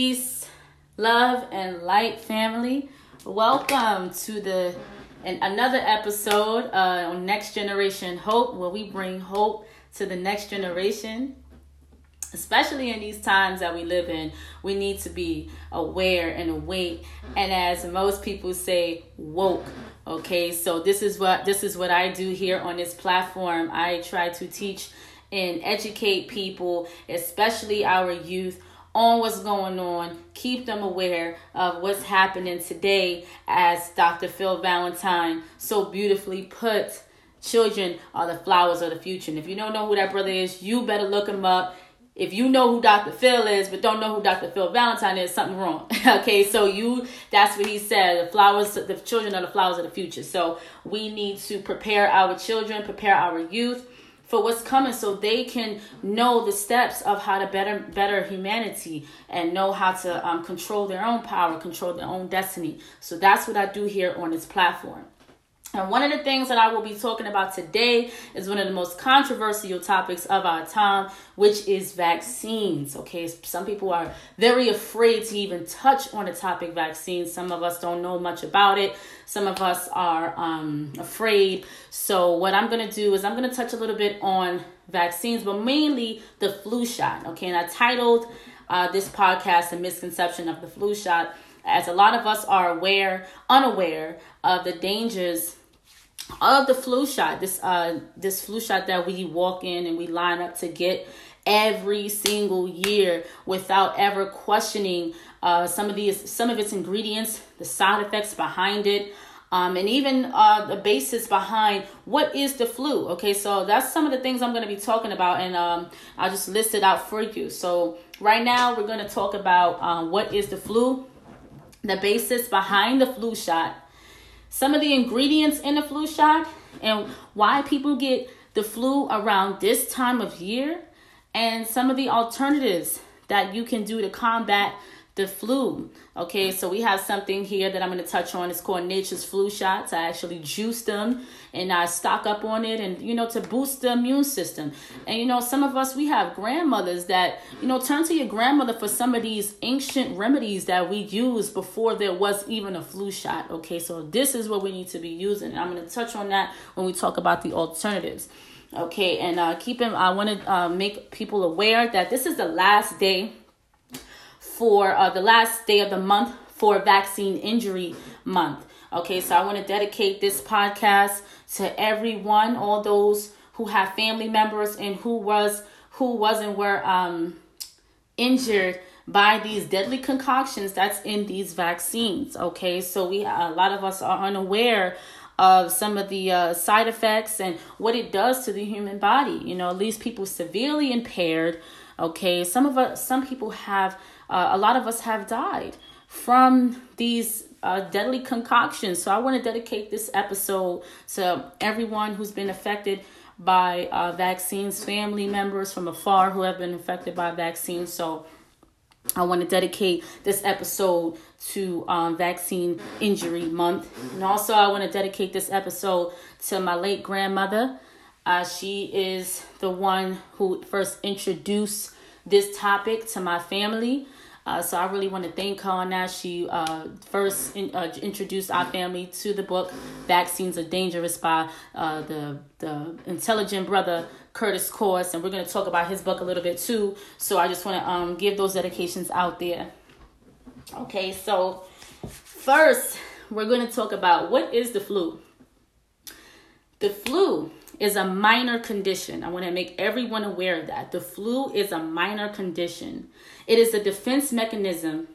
Peace, love, and light, family. Welcome to the and another episode uh, on Next Generation Hope, where we bring hope to the next generation. Especially in these times that we live in, we need to be aware and awake, and as most people say, woke. Okay, so this is what this is what I do here on this platform. I try to teach and educate people, especially our youth, on what's going on, keep them aware of what's happening today, as Dr. Phil Valentine so beautifully put. Children are the flowers of the future. And if you don't know who that brother is, you better look him up. If you know who Dr. Phil is, but don't know who Dr. Phil Valentine is, something wrong. okay, so you that's what he said. The flowers, the children are the flowers of the future. So we need to prepare our children, prepare our youth for what's coming so they can know the steps of how to better better humanity and know how to um, control their own power control their own destiny. So that's what i do here on this platform and one of the things that I will be talking about today is one of the most controversial topics of our time, which is vaccines. Okay, some people are very afraid to even touch on the topic vaccines. Some of us don't know much about it. Some of us are um, afraid. So, what I'm going to do is I'm going to touch a little bit on vaccines, but mainly the flu shot. Okay, and I titled uh, this podcast, A Misconception of the Flu Shot as a lot of us are aware, unaware of the dangers of the flu shot. This uh this flu shot that we walk in and we line up to get every single year without ever questioning uh, some of these some of its ingredients, the side effects behind it. Um, and even uh, the basis behind what is the flu. Okay, so that's some of the things I'm going to be talking about, and um, I'll just list it out for you. So, right now, we're going to talk about um, what is the flu, the basis behind the flu shot, some of the ingredients in the flu shot and why people get the flu around this time of year and some of the alternatives that you can do to combat the flu. Okay, so we have something here that I'm going to touch on. It's called Nature's Flu Shots. I actually juice them and I stock up on it and, you know, to boost the immune system. And, you know, some of us, we have grandmothers that, you know, turn to your grandmother for some of these ancient remedies that we used before there was even a flu shot. Okay, so this is what we need to be using. And I'm going to touch on that when we talk about the alternatives. Okay, and uh, keep I want to uh, make people aware that this is the last day for uh, the last day of the month for Vaccine Injury Month. Okay, so I want to dedicate this podcast to everyone, all those who have family members and who was who wasn't were um injured by these deadly concoctions that's in these vaccines. Okay, so we a lot of us are unaware of some of the uh, side effects and what it does to the human body. You know, leaves people severely impaired. Okay, some of us, some people have uh, a lot of us have died from these uh, deadly concoctions. So I want to dedicate this episode to everyone who's been affected by uh, vaccines, family members from afar who have been affected by vaccines. So I want to dedicate this episode to um, Vaccine Injury Month. And also, I want to dedicate this episode to my late grandmother. Uh, she is the one who first introduced this topic to my family. Uh, so I really want to thank on. She uh, first in, uh, introduced our family to the book "Vaccines Are Dangerous" by uh, the the intelligent brother Curtis Cost, and we're going to talk about his book a little bit too. So I just want to um, give those dedications out there. Okay, so first we're going to talk about what is the flu. The flu is a minor condition. I want to make everyone aware of that. The flu is a minor condition. It is a defense mechanism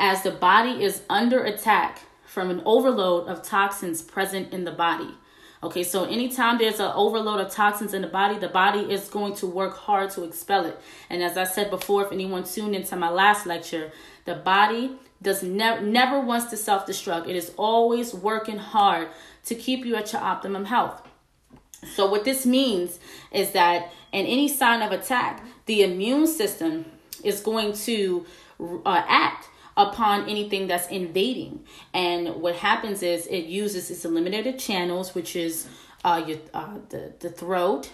as the body is under attack from an overload of toxins present in the body. Okay, so anytime there's an overload of toxins in the body, the body is going to work hard to expel it. And as I said before, if anyone tuned into my last lecture, the body does ne- never wants to self destruct. It is always working hard to keep you at your optimum health. So, what this means is that in any sign of attack, the immune system is going to uh, act upon anything that's invading. And what happens is it uses its eliminated channels, which is uh, your, uh, the, the throat,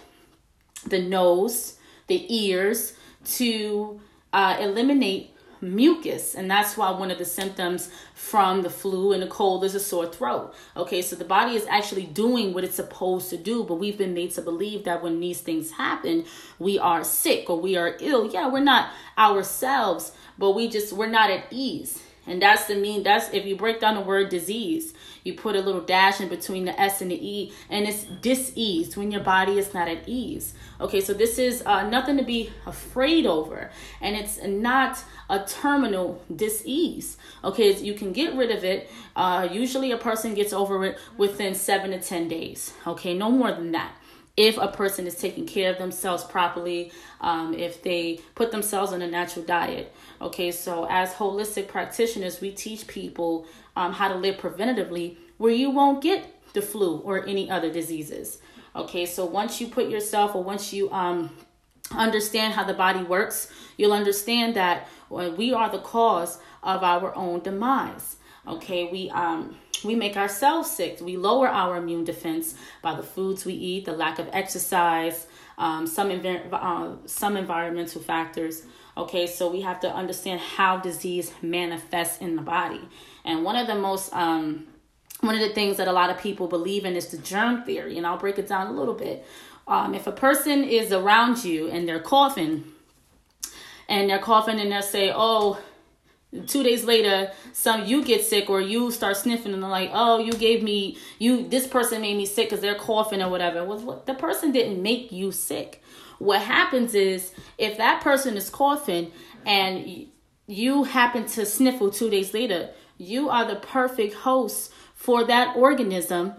the nose, the ears, to uh, eliminate mucus and that's why one of the symptoms from the flu and the cold is a sore throat. Okay so the body is actually doing what it's supposed to do but we've been made to believe that when these things happen we are sick or we are ill. Yeah we're not ourselves but we just we're not at ease and that's the mean that's if you break down the word disease you put a little dash in between the s and the e and it's diseased when your body is not at ease. Okay so this is uh, nothing to be afraid over and it's not a terminal disease. Okay you can get rid of it uh, usually a person gets over it within seven to ten days. Okay no more than that if a person is taking care of themselves properly, um, if they put themselves on a natural diet. Okay, so as holistic practitioners, we teach people um, how to live preventatively where you won't get the flu or any other diseases. Okay, so once you put yourself or once you um, understand how the body works, you'll understand that we are the cause of our own demise. Okay, we um we make ourselves sick. We lower our immune defense by the foods we eat, the lack of exercise, um, some uh, some environmental factors. Okay, so we have to understand how disease manifests in the body. And one of the most um, one of the things that a lot of people believe in is the germ theory, and I'll break it down a little bit. Um, if a person is around you and they're coughing, and they're coughing and they'll say, "Oh, two days later some you get sick or you start sniffing and they're like oh you gave me you this person made me sick because they're coughing or whatever was what the person didn't make you sick what happens is if that person is coughing and you happen to sniffle two days later you are the perfect host for that organism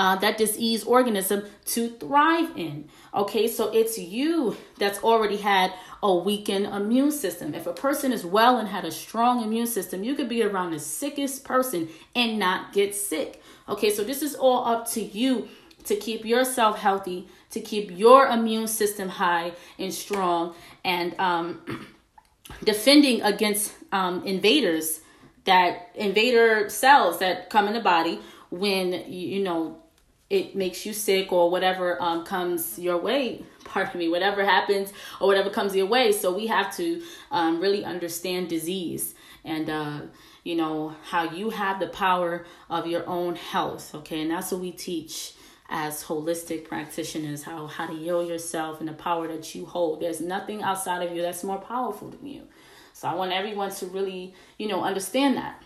uh, that disease organism to thrive in. Okay, so it's you that's already had a weakened immune system. If a person is well and had a strong immune system, you could be around the sickest person and not get sick. Okay, so this is all up to you to keep yourself healthy, to keep your immune system high and strong, and um, defending against um, invaders that invader cells that come in the body when you know it makes you sick or whatever um, comes your way pardon me whatever happens or whatever comes your way. So we have to um, really understand disease and uh, you know how you have the power of your own health okay? And that's what we teach as holistic practitioners how how to heal yourself and the power that you hold. There's nothing outside of you that's more powerful than you. So i want everyone to really you know understand that.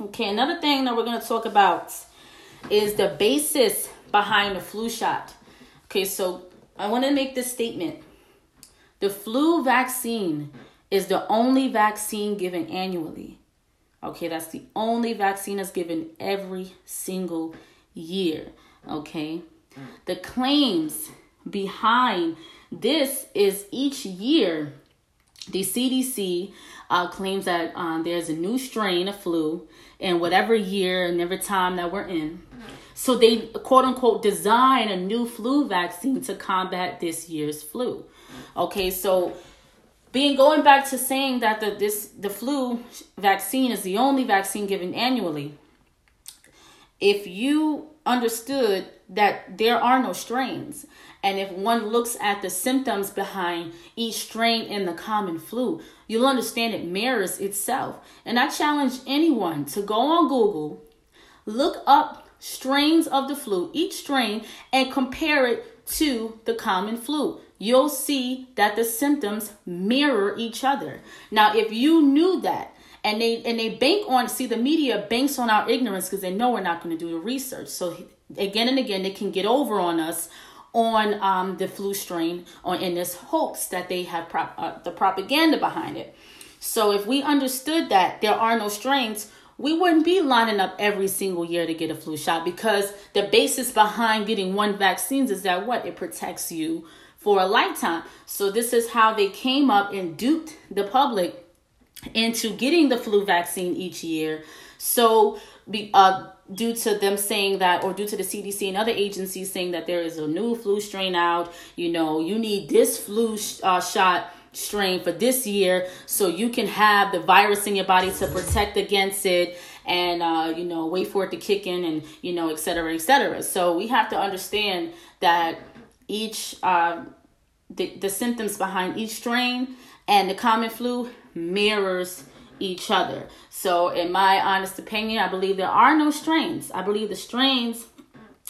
Okay another thing that we're going to talk about is the basis behind the flu shot. Okay, so I want to make this statement. The flu vaccine is the only vaccine given annually. Okay, that's the only vaccine that's given every single year. Okay, the claims behind this is each year the CDC uh, claims that um, there's a new strain of flu in whatever year and every time that we're in. So they quote unquote design a new flu vaccine to combat this year's flu. Okay, so being going back to saying that the this the flu vaccine is the only vaccine given annually. If you understood that there are no strains and if one looks at the symptoms behind each strain in the common flu, you'll understand it mirrors itself. And I challenge anyone to go on Google, look up strains of the flu, each strain, and compare it to the common flu. You'll see that the symptoms mirror each other. Now, if you knew that, and they and they bank on see the media banks on our ignorance because they know we're not going to do the research. So again and again, they can get over on us on um, the flu strain or in this hoax that they have prop, uh, the propaganda behind it. So if we understood that there are no strains, we wouldn't be lining up every single year to get a flu shot because the basis behind getting one vaccines is that what it protects you for a lifetime. So this is how they came up and duped the public into getting the flu vaccine each year. So be, uh, due to them saying that, or due to the CDC and other agencies saying that there is a new flu strain out, you know, you need this flu sh- uh, shot strain for this year so you can have the virus in your body to protect against it and uh, you know wait for it to kick in and you know et cetera et cetera so we have to understand that each uh, the, the symptoms behind each strain and the common flu mirrors each other. So, in my honest opinion, I believe there are no strains. I believe the strains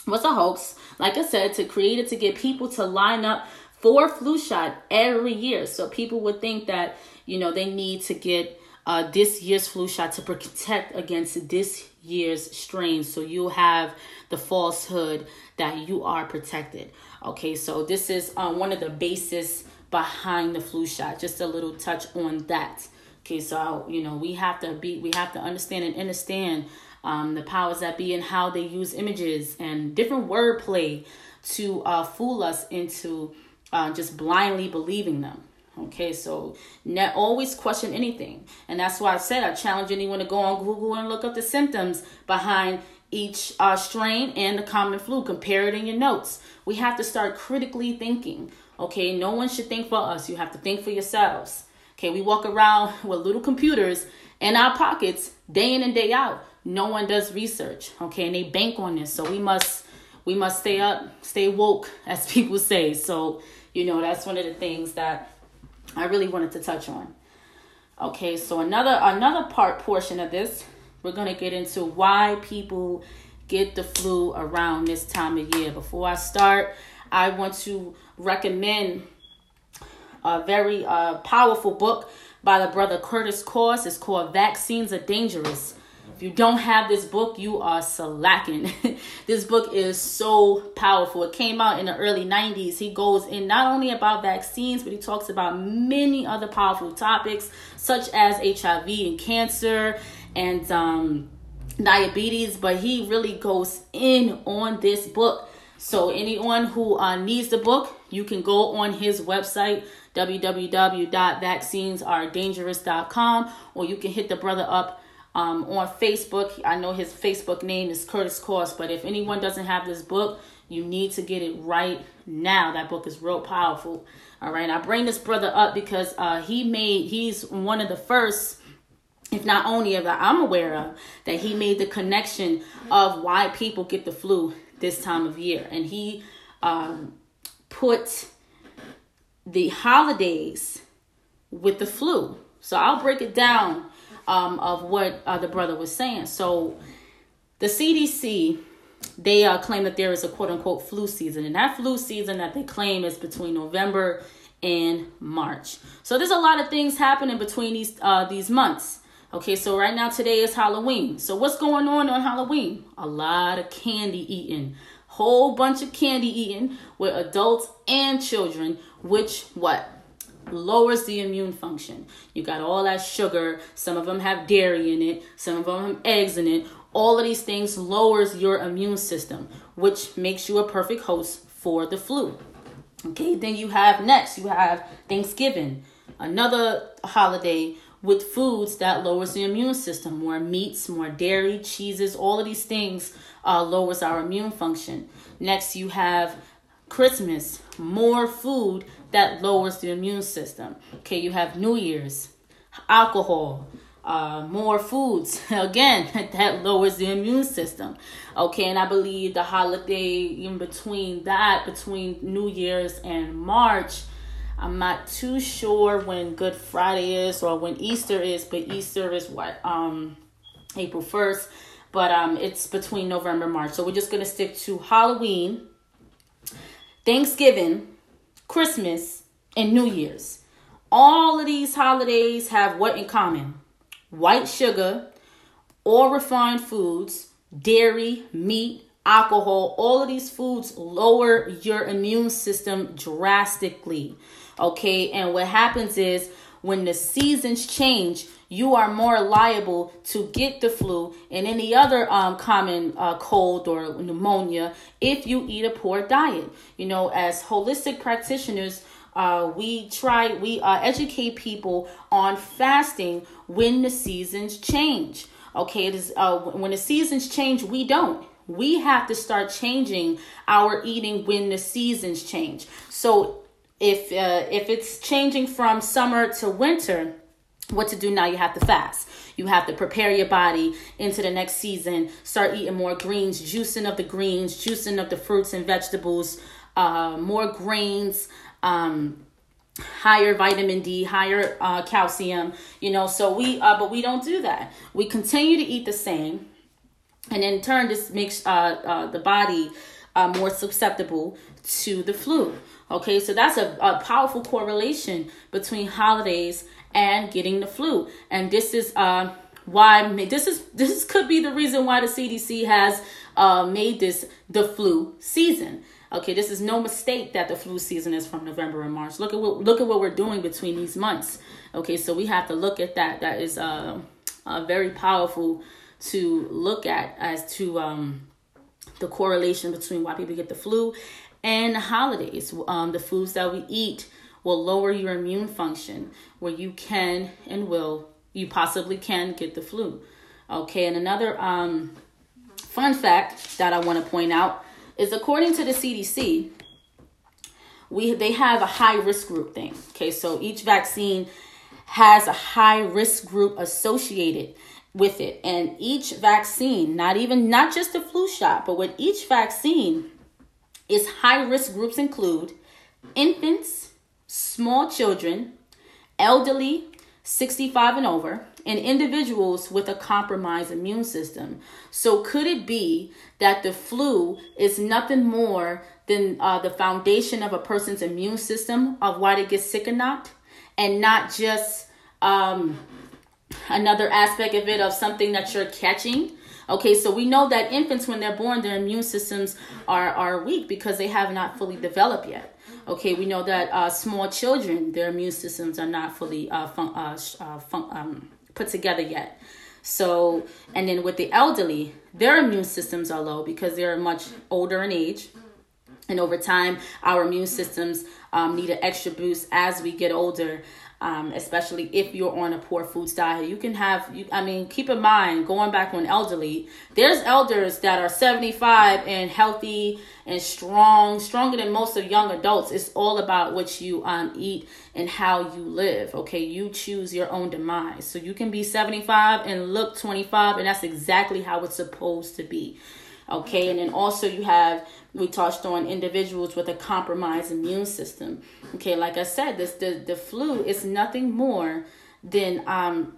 was a hoax, like I said, to create it to get people to line up for flu shot every year. So people would think that, you know, they need to get uh, this year's flu shot to protect against this year's strain. So you have the falsehood that you are protected. Okay, so this is uh, one of the bases behind the flu shot. Just a little touch on that. Okay, so you know we have to be, we have to understand and understand um, the powers that be and how they use images and different wordplay to uh, fool us into uh, just blindly believing them. Okay, so ne- always question anything. And that's why I said I challenge anyone to go on Google and look up the symptoms behind each uh, strain and the common flu. Compare it in your notes. We have to start critically thinking. Okay, no one should think for us. You have to think for yourselves. Okay, we walk around with little computers in our pockets day in and day out. No one does research. Okay, and they bank on this. So we must we must stay up, stay woke, as people say. So you know that's one of the things that I really wanted to touch on. Okay, so another another part portion of this, we're gonna get into why people get the flu around this time of year. Before I start, I want to recommend a very uh, powerful book by the brother Curtis Cost. It's called Vaccines Are Dangerous you don't have this book, you are slacking. this book is so powerful. It came out in the early 90s. He goes in not only about vaccines, but he talks about many other powerful topics, such as HIV and cancer and um, diabetes. But he really goes in on this book. So, anyone who uh, needs the book, you can go on his website, www.vaccinesaredangerous.com, or you can hit the brother up um, on Facebook. I know his Facebook name is Curtis Cost, but if anyone doesn't have this book, you need to get it right now. That book is real powerful. All right, I bring this brother up because uh, he made he's one of the first, if not only of that I'm aware of, that he made the connection of why people get the flu this time of year, and he um, put the holidays with the flu. So I'll break it down um, of what uh, the brother was saying. So the CDC, they uh, claim that there is a quote unquote flu season, and that flu season that they claim is between November and March. So there's a lot of things happening between these uh, these months. Okay, so right now today is Halloween. So what's going on on Halloween? A lot of candy eating, whole bunch of candy eating with adults and children, which what lowers the immune function. You got all that sugar. Some of them have dairy in it. Some of them have eggs in it. All of these things lowers your immune system, which makes you a perfect host for the flu. Okay, then you have next, you have Thanksgiving, another holiday with foods that lowers the immune system. More meats, more dairy, cheeses, all of these things uh, lowers our immune function. Next, you have Christmas, more food that lowers the immune system. Okay, you have New Year's, alcohol, uh, more foods. Again that lowers the immune system. Okay and i believe the holiday in between that between new year's and march i'm not too sure when good friday is or when easter is but easter is what um april 1st but um it's between november march. So we're just gonna stick to halloween. Thanksgiving Christmas, and New Year's. All of these holidays have what in common? White sugar, all refined foods, dairy, meat, alcohol, all of these foods lower your immune system drastically. Okay, and what happens is when the seasons change, you are more liable to get the flu and any other um, common uh, cold or pneumonia if you eat a poor diet. You know, as holistic practitioners, uh, we try, we uh, educate people on fasting when the seasons change. Okay, it is uh, when the seasons change, we don't. We have to start changing our eating when the seasons change. So if uh, if it's changing from summer to winter, what to do now you have to fast you have to prepare your body into the next season start eating more greens juicing of the greens juicing of the fruits and vegetables uh, more grains um, higher vitamin D, higher uh, calcium, you know. So we, uh, but we don't do that. We continue to eat the same, and in turn, this makes uh, uh, the body uh, more susceptible to the flu. Okay, so that's a, a powerful correlation between holidays and getting the flu, and this is uh, why this is this could be the reason why the CDC has uh, made this the flu season Okay, this is no mistake that the flu season is from November and March. Look at what look at what we're doing between these months. Okay, so we have to look at that. That is uh, uh very powerful to look at as to um, the correlation between why people get the flu and holidays. Um, the foods that we eat will lower your immune function, where you can and will you possibly can get the flu. Okay, and another um, fun fact that I want to point out is according to the CDC, we they have a high risk group thing. Okay, so each vaccine has a high risk group associated with it, and each vaccine, not even not just the flu shot, but with each vaccine, is high risk groups include infants, small children, elderly, 65 and over, and individuals with a compromised immune system. So, could it be that the flu is nothing more than uh, the foundation of a person's immune system of why they get sick or not, and not just um, another aspect of it of something that you're catching? Okay, so we know that infants, when they're born, their immune systems are, are weak because they have not fully developed yet. Okay, we know that uh, small children, their immune systems are not fully uh, fun- uh, uh, fun- um, put together yet. So, and then with the elderly, their immune systems are low because they're much older in age. And over time, our immune systems um, need an extra boost as we get older um, especially if you're on a poor foods diet. You can have, you, I mean, keep in mind, going back on elderly, there's elders that are 75 and healthy and strong, stronger than most of young adults. It's all about what you um, eat and how you live. Okay, you choose your own demise. So you can be 75 and look 25, and that's exactly how it's supposed to be. Okay, and then also you have we touched on individuals with a compromised immune system. Okay, like I said, this the, the flu is nothing more than um,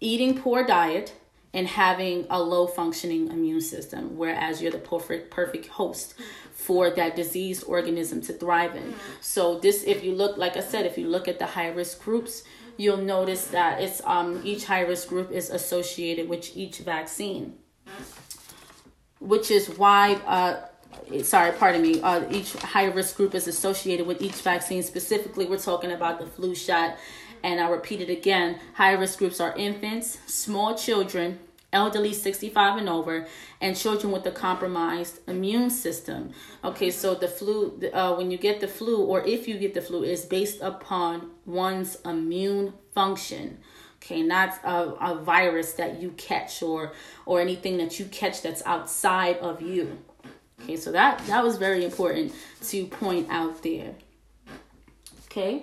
eating poor diet and having a low functioning immune system, whereas you're the perfect perfect host for that diseased organism to thrive in. So this, if you look, like I said, if you look at the high risk groups, you'll notice that it's um each high risk group is associated with each vaccine which is why, uh, sorry, pardon me, uh, each high risk group is associated with each vaccine. Specifically, we're talking about the flu shot. And I'll repeat it again high risk groups are infants, small children, elderly 65 and over, and children with a compromised immune system. Okay, so the flu, uh, when you get the flu, or if you get the flu, is based upon one's immune function okay not a, a virus that you catch or or anything that you catch that's outside of you. Okay so that that was very important to point out there. Okay.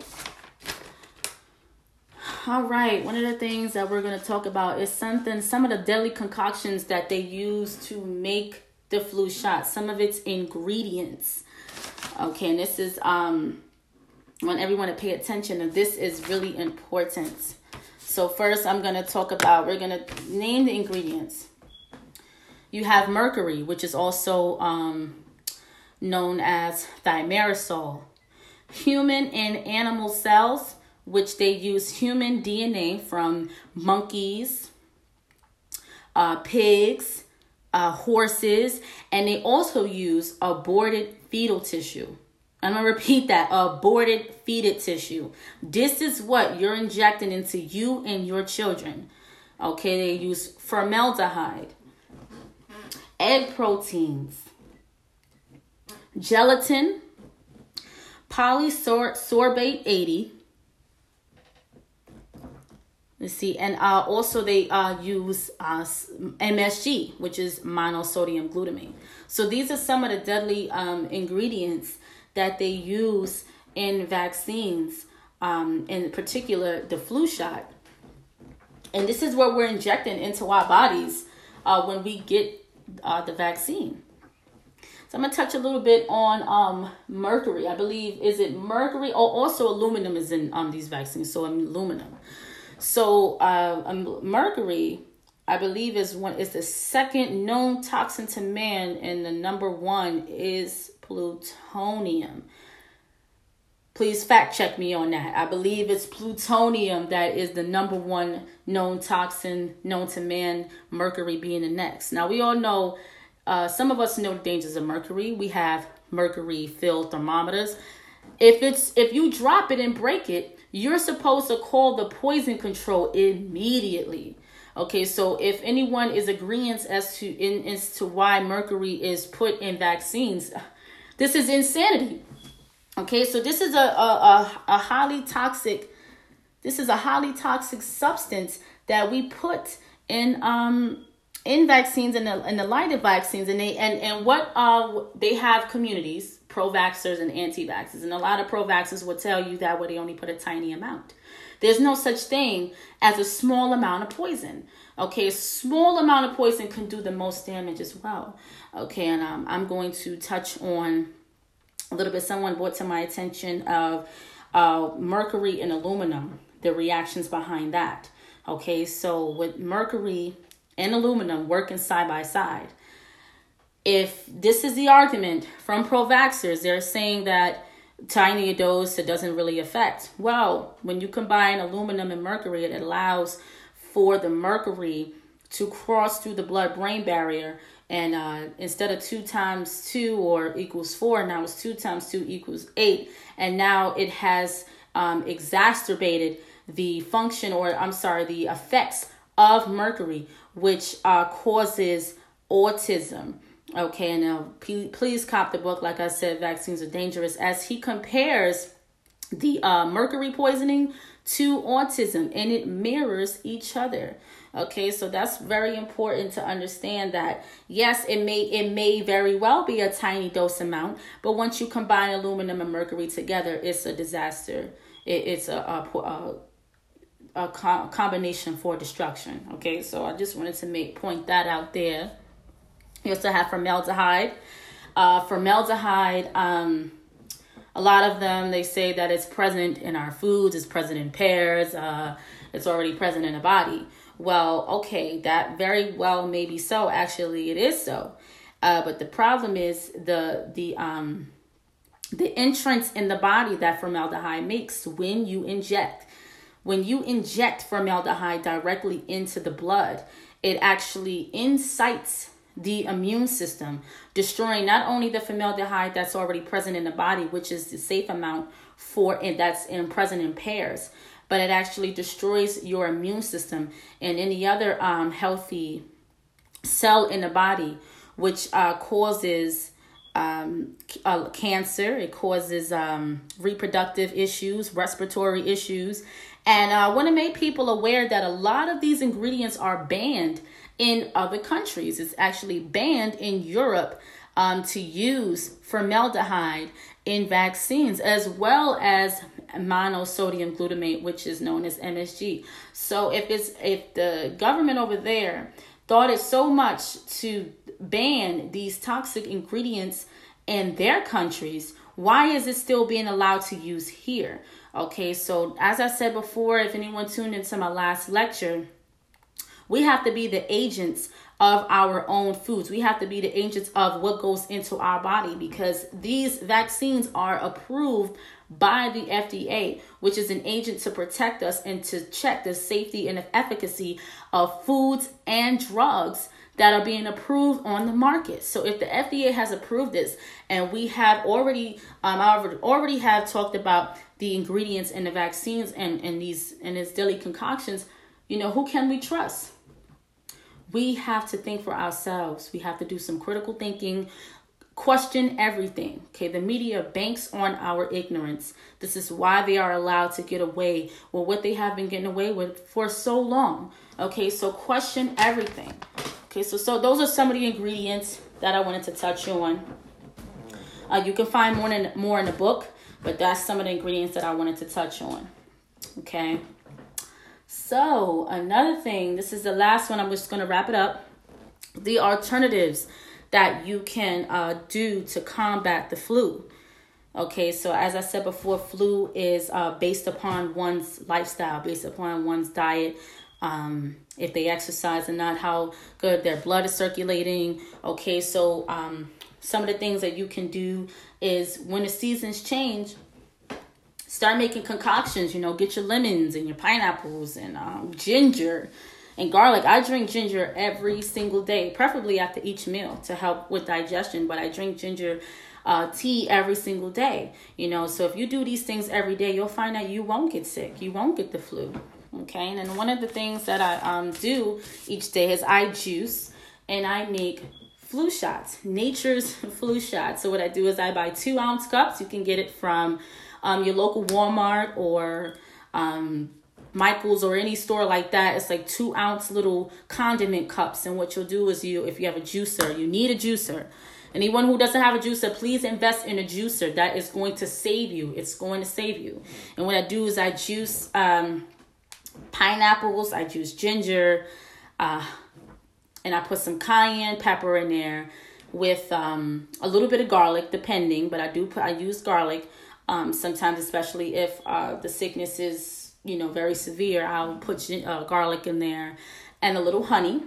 All right one of the things that we're going to talk about is something some of the deadly concoctions that they use to make the flu shot. Some of its ingredients. Okay and this is um I want everyone to pay attention and this is really important so first I'm going to talk about, we're going to name the ingredients. You have mercury, which is also um, known as thimerosal. Human and animal cells, which they use human DNA from monkeys, uh, pigs, uh, horses, and they also use aborted fetal tissue. I'm gonna repeat that aborted fetal tissue. This is what you're injecting into you and your children. Okay, they use formaldehyde, egg proteins, gelatin, polysorbate 80. Let's see, and uh, also they uh, use uh, MSG, which is monosodium glutamate. So these are some of the deadly um, ingredients that they use in vaccines, um, in particular the flu shot. And this is what we're injecting into our bodies uh, when we get uh, the vaccine. So I'm gonna touch a little bit on um, mercury. I believe is it mercury or also aluminum is in um, these vaccines. So aluminum. So uh, um, mercury, I believe is one is the second known toxin to man, and the number one is plutonium. Please fact check me on that. I believe it's plutonium that is the number one known toxin known to man, mercury being the next. Now, we all know, uh, some of us know the dangers of mercury. We have mercury filled thermometers. If it's if you drop it and break it, you're supposed to call the poison control immediately. Okay, so if anyone is agreeing as to in as to why mercury is put in vaccines, this is insanity. Okay, so this is a, a, a, a highly toxic, this is a highly toxic substance that we put in um in vaccines and the in the light of vaccines and they and and what uh they have communities pro-vaxxers and anti-vaxxers. And a lot of pro-vaxxers will tell you that where they only put a tiny amount. There's no such thing as a small amount of poison. Okay a small amount of poison can do the most damage as well. Okay and um, i'm going to touch on a little bit. Someone brought to my attention of uh, mercury and aluminum, the reactions behind that. Okay, so with mercury and aluminum working side by side, if this is the argument from pro vaxxers, they're saying that tiny dose it doesn't really affect. Well, when you combine aluminum and mercury, it allows for the mercury to cross through the blood brain barrier and uh, instead of two times two or equals four, now it's two times two equals eight. And now it has um, exacerbated the function, or I'm sorry, the effects of mercury, which uh, causes autism. Okay, and now please cop the book. Like I said, vaccines are dangerous. As he compares the uh, mercury poisoning to autism, and it mirrors each other. Okay, so that's very important to understand that yes, it may it may very well be a tiny dose amount, but once you combine aluminum and mercury together, it's a disaster. It, it's a, a, a a combination for destruction. Okay, so I just wanted to make point that out there. You also have formaldehyde. Uh, formaldehyde, um, a lot of them they say that it's present in our foods, it's present in pears, uh, it's already present in the body well, okay, that very well may be so. Actually, it is so. Uh, but the problem is the the um the entrance in the body that formaldehyde makes when you inject. When you inject formaldehyde directly into the blood, it actually incites the immune system, destroying not only the formaldehyde that's already present in the body, which is the safe amount for and that's in present in pears, but it actually destroys your immune system and any other um, healthy cell in the body, which uh, causes um, uh, cancer, it causes um, reproductive issues, respiratory issues. And uh, I want to make people aware that a lot of these ingredients are banned in other countries. It's actually banned in Europe um, to use formaldehyde in vaccines as well as monosodium glutamate which is known as MSG. So if it's if the government over there thought it so much to ban these toxic ingredients in their countries, why is it still being allowed to use here? Okay, so as I said before, if anyone tuned into my last lecture, we have to be the agents of our own foods. We have to be the agents of what goes into our body because these vaccines are approved by the FDA, which is an agent to protect us and to check the safety and efficacy of foods and drugs that are being approved on the market. So if the FDA has approved this and we have already um I already have talked about the ingredients in the vaccines and, and these and its daily concoctions, you know, who can we trust? We have to think for ourselves. We have to do some critical thinking, question everything. Okay, the media banks on our ignorance. This is why they are allowed to get away with what they have been getting away with for so long. Okay, so question everything. Okay, so so those are some of the ingredients that I wanted to touch on. Uh, you can find more in more in the book, but that's some of the ingredients that I wanted to touch on. Okay. So, another thing, this is the last one, I'm just going to wrap it up. The alternatives that you can uh, do to combat the flu. Okay, so as I said before, flu is uh, based upon one's lifestyle, based upon one's diet, um, if they exercise or not, how good their blood is circulating. Okay, so um, some of the things that you can do is when the seasons change, start making concoctions. You know, get your lemons and your pineapples and um, ginger and garlic. I drink ginger every single day, preferably after each meal to help with digestion. But I drink ginger uh, tea every single day. You know, so if you do these things every day, you'll find that you won't get sick. You won't get the flu. Okay, and then one of the things that I um, do each day is I juice and I make flu shots, nature's flu shots. So what I do is I buy two ounce cups. You can get it from um, your local Walmart or um, Michael's or any store like that. It's like two ounce little condiment cups. And what you'll do is you, if you have a juicer, you need a juicer. Anyone who doesn't have a juicer, please invest in a juicer. That is going to save you. It's going to save you. And what I do is I juice um, pineapples, I use ginger, uh, and I put some cayenne pepper in there with um, a little bit of garlic, depending. But I do put I use garlic um, sometimes, especially if uh, the sickness is you know very severe. I'll put uh, garlic in there and a little honey.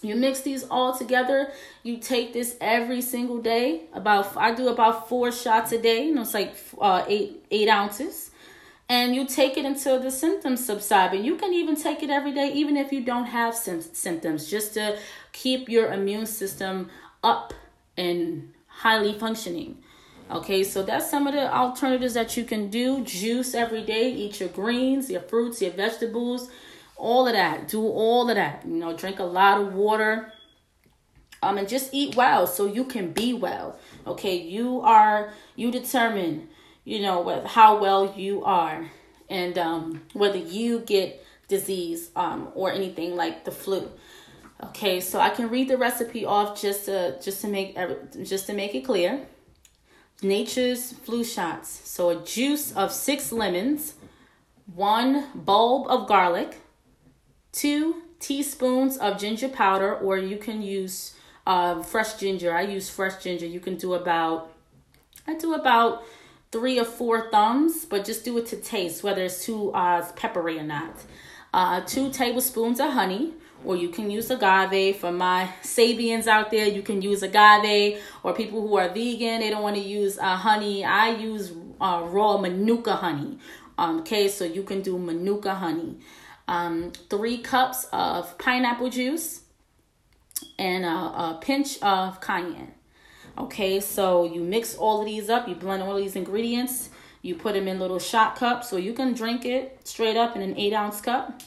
You mix these all together. You take this every single day. About I do about four shots a day. You know, it's like uh, eight eight ounces and you take it until the symptoms subside. And you can even take it every day, even if you don't have symptoms, just to keep your immune system up and highly functioning. Okay, so that's some of the alternatives that you can do. Juice every day, eat your greens, your fruits, your vegetables, all of that. Do all of that. You know, drink a lot of water. Um, and just eat well so you can be well. Okay, you are you determine you know, with how well you are and um, whether you get disease um, or anything like the flu. Okay, so I can read the recipe off just to just to make just to make it clear. Nature's flu shots. So a juice of six lemons, one bulb of garlic, two teaspoons of ginger powder, or you can use uh, fresh ginger. I use fresh ginger. You can do about I do about three or four thumbs, but just do it to taste, whether it's too uh, peppery or not. Uh, two tablespoons of honey, or you can use agave. For my Sabians out there, you can use agave, or people who are vegan, they don't want to use uh, honey. I use uh, raw manuka honey. Um, okay, so you can do manuka honey. Um, three cups of pineapple juice, and a, a pinch of cayenne. Okay, so you mix all of these up, you blend all these ingredients, you put them in little shot cups, so you can drink it straight up in an eight ounce cup.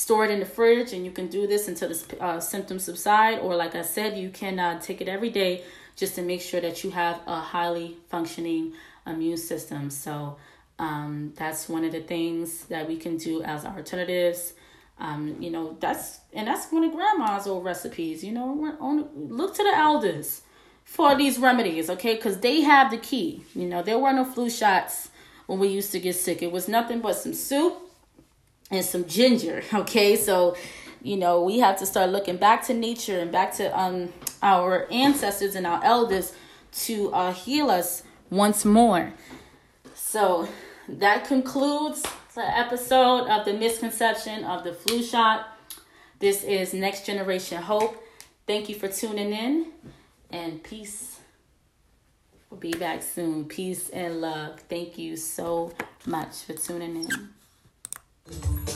Store it in the fridge, and you can do this until the uh, symptoms subside. Or, like I said, you can uh, take it every day just to make sure that you have a highly functioning immune system. So, um, that's one of the things that we can do as alternatives. Um, you know, that's and that's one of grandma's old recipes. You know, we're on, look to the elders for these remedies, okay? Because they have the key. You know, there were no flu shots when we used to get sick. It was nothing but some soup and some ginger, okay? So, you know, we have to start looking back to nature and back to um our ancestors and our elders to uh, heal us once more. So that concludes the episode of the misconception of the flu shot. This is Next Generation Hope. Thank you for tuning in and peace. We'll be back soon. Peace and love. Thank you so much for tuning in.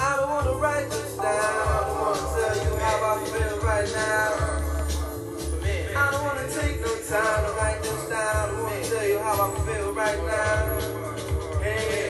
I don't wanna write this down. I don't wanna tell you how I feel right now. I don't wanna take no time to write this down. I don't wanna tell you how I feel right now. Hey.